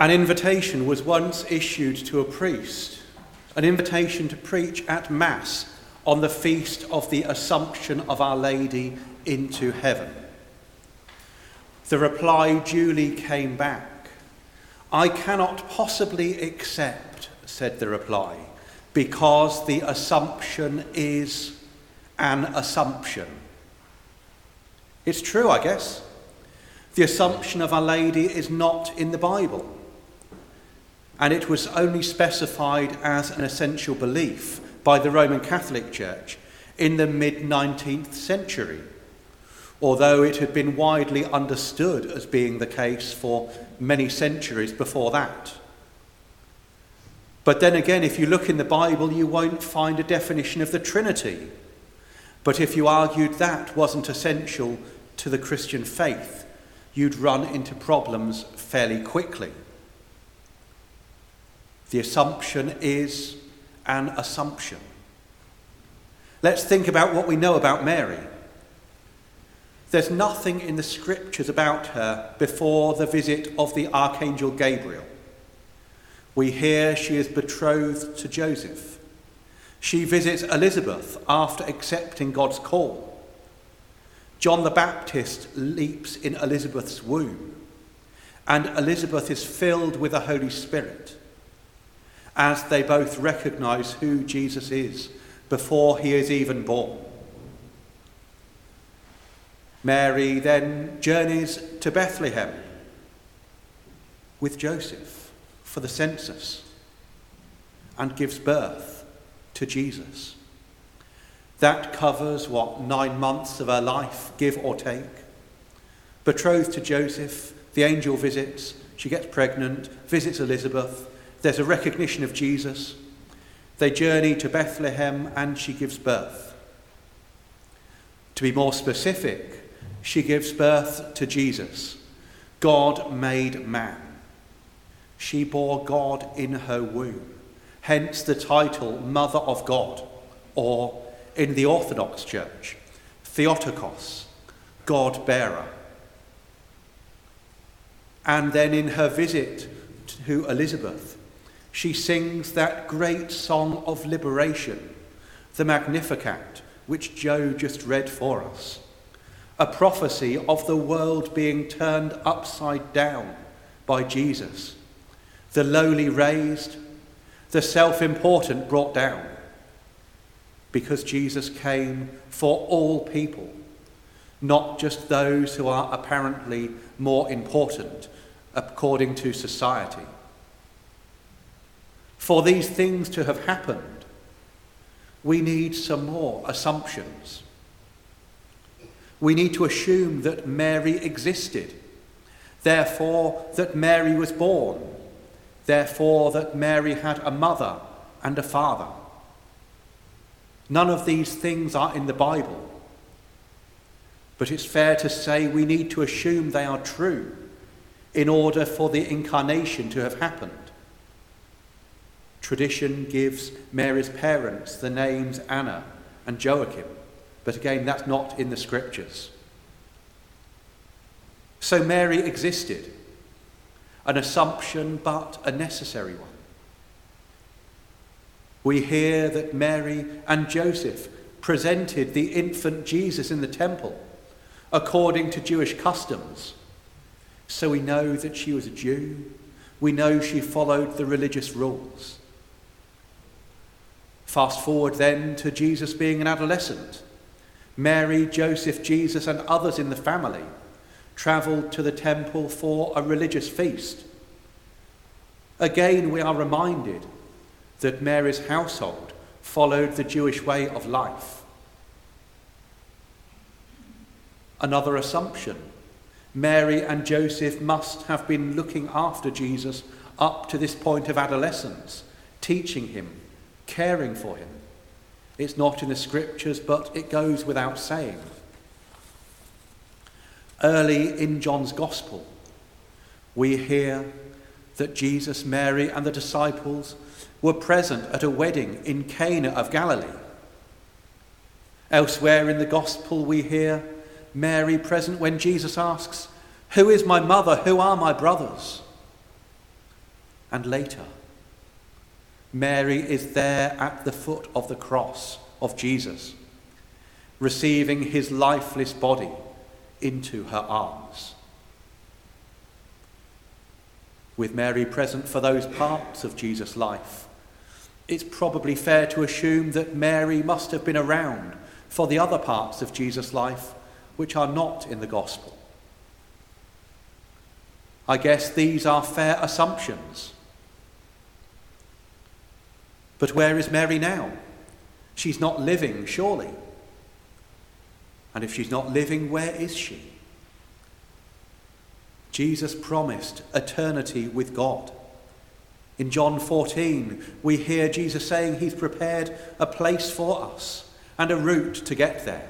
An invitation was once issued to a priest, an invitation to preach at Mass on the feast of the Assumption of Our Lady into heaven. The reply duly came back. I cannot possibly accept, said the reply, because the assumption is an assumption. It's true, I guess. The assumption of Our Lady is not in the Bible and it was only specified as an essential belief by the Roman Catholic Church in the mid 19th century, although it had been widely understood as being the case for many centuries before that. But then again, if you look in the Bible, you won't find a definition of the Trinity. But if you argued that wasn't essential to the Christian faith, you'd run into problems fairly quickly. The assumption is an assumption. Let's think about what we know about Mary. There's nothing in the scriptures about her before the visit of the archangel Gabriel. We hear she is betrothed to Joseph. She visits Elizabeth after accepting God's call. John the Baptist leaps in Elizabeth's womb, and Elizabeth is filled with the Holy Spirit as they both recognize who Jesus is before he is even born. Mary then journeys to Bethlehem with Joseph for the census and gives birth to Jesus. That covers what, nine months of her life, give or take. Betrothed to Joseph, the angel visits, she gets pregnant, visits Elizabeth, there's a recognition of Jesus. They journey to Bethlehem and she gives birth. To be more specific, she gives birth to Jesus, God made man. She bore God in her womb, hence the title Mother of God, or in the Orthodox Church, Theotokos, God bearer. And then in her visit to Elizabeth, she sings that great song of liberation, the Magnificat, which Joe just read for us. A prophecy of the world being turned upside down by Jesus, the lowly raised, the self important brought down, because Jesus came for all people, not just those who are apparently more important according to society for these things to have happened, we need some more assumptions. We need to assume that Mary existed, therefore, that Mary was born, therefore, that Mary had a mother and a father. None of these things are in the Bible, but it's fair to say we need to assume they are true in order for the incarnation to have happened. Tradition gives Mary's parents the names Anna and Joachim, but again, that's not in the scriptures. So Mary existed, an assumption but a necessary one. We hear that Mary and Joseph presented the infant Jesus in the temple according to Jewish customs. So we know that she was a Jew. We know she followed the religious rules. Fast forward then to Jesus being an adolescent. Mary, Joseph, Jesus, and others in the family travelled to the temple for a religious feast. Again, we are reminded that Mary's household followed the Jewish way of life. Another assumption Mary and Joseph must have been looking after Jesus up to this point of adolescence, teaching him, caring for him. It's not in the scriptures, but it goes without saying. Early in John's Gospel, we hear that Jesus, Mary, and the disciples were present at a wedding in Cana of Galilee. Elsewhere in the Gospel, we hear Mary present when Jesus asks, Who is my mother? Who are my brothers? and later. Mary is there at the foot of the cross of Jesus, receiving his lifeless body into her arms. With Mary present for those parts of Jesus' life, it's probably fair to assume that Mary must have been around for the other parts of Jesus' life which are not in the gospel. I guess these are fair assumptions. But where is Mary now? She's not living, surely. And if she's not living, where is she? Jesus promised eternity with God. In John 14, we hear Jesus saying he's prepared a place for us and a route to get there.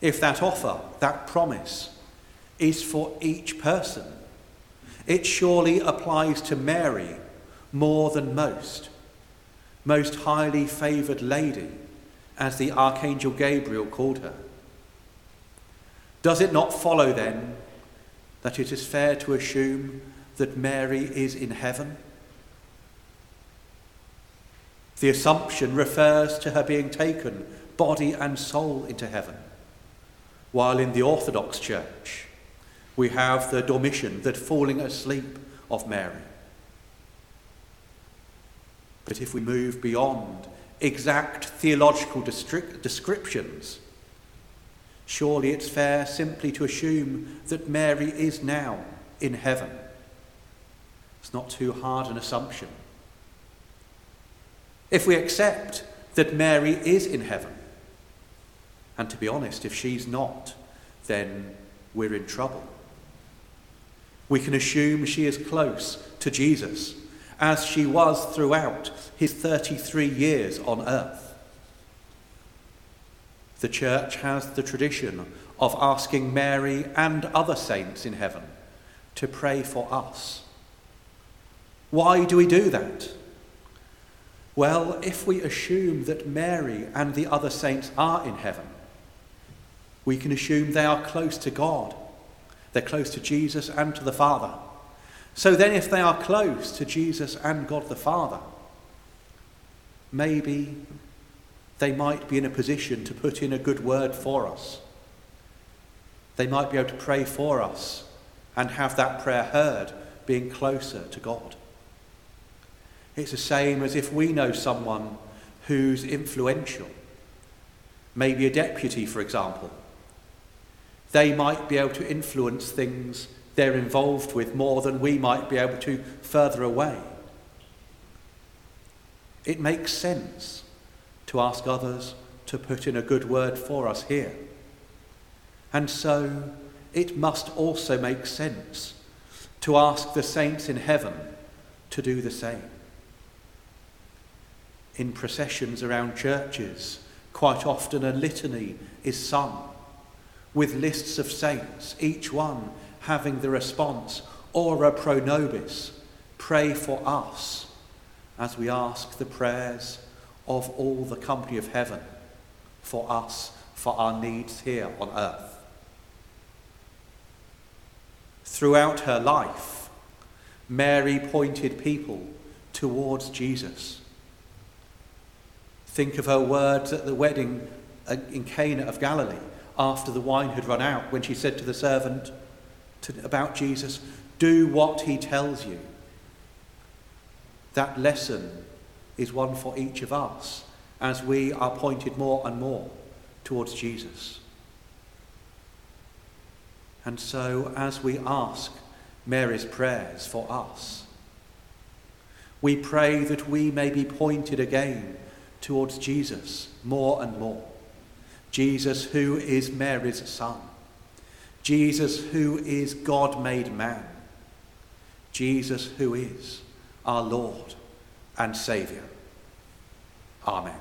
If that offer, that promise, is for each person, it surely applies to Mary more than most, most highly favoured lady, as the Archangel Gabriel called her. Does it not follow then that it is fair to assume that Mary is in heaven? The assumption refers to her being taken, body and soul, into heaven. While in the Orthodox Church, we have the Dormition, that falling asleep of Mary. But if we move beyond exact theological descriptions, surely it's fair simply to assume that Mary is now in heaven. It's not too hard an assumption. If we accept that Mary is in heaven, and to be honest, if she's not, then we're in trouble. We can assume she is close to Jesus, as she was throughout his 33 years on earth. The church has the tradition of asking Mary and other saints in heaven to pray for us. Why do we do that? Well, if we assume that Mary and the other saints are in heaven, we can assume they are close to God. They're close to Jesus and to the Father. So then, if they are close to Jesus and God the Father, maybe they might be in a position to put in a good word for us. They might be able to pray for us and have that prayer heard, being closer to God. It's the same as if we know someone who's influential, maybe a deputy, for example. They might be able to influence things they're involved with more than we might be able to further away. It makes sense to ask others to put in a good word for us here. And so it must also make sense to ask the saints in heaven to do the same in processions around churches, quite often a litany is sung with lists of saints, each one having the response, Ora pro nobis, pray for us, as we ask the prayers of all the company of heaven for us, for our needs here on earth. Throughout her life, Mary pointed people towards Jesus Think of her words at the wedding uh, in Cana of Galilee after the wine had run out when she said to the servant to, about Jesus, Do what he tells you. That lesson is one for each of us as we are pointed more and more towards Jesus. And so, as we ask Mary's prayers for us, we pray that we may be pointed again towards Jesus more and more. Jesus, who is Mary's son. Jesus, who is God made man. Jesus, who is our Lord and Saviour. Amen.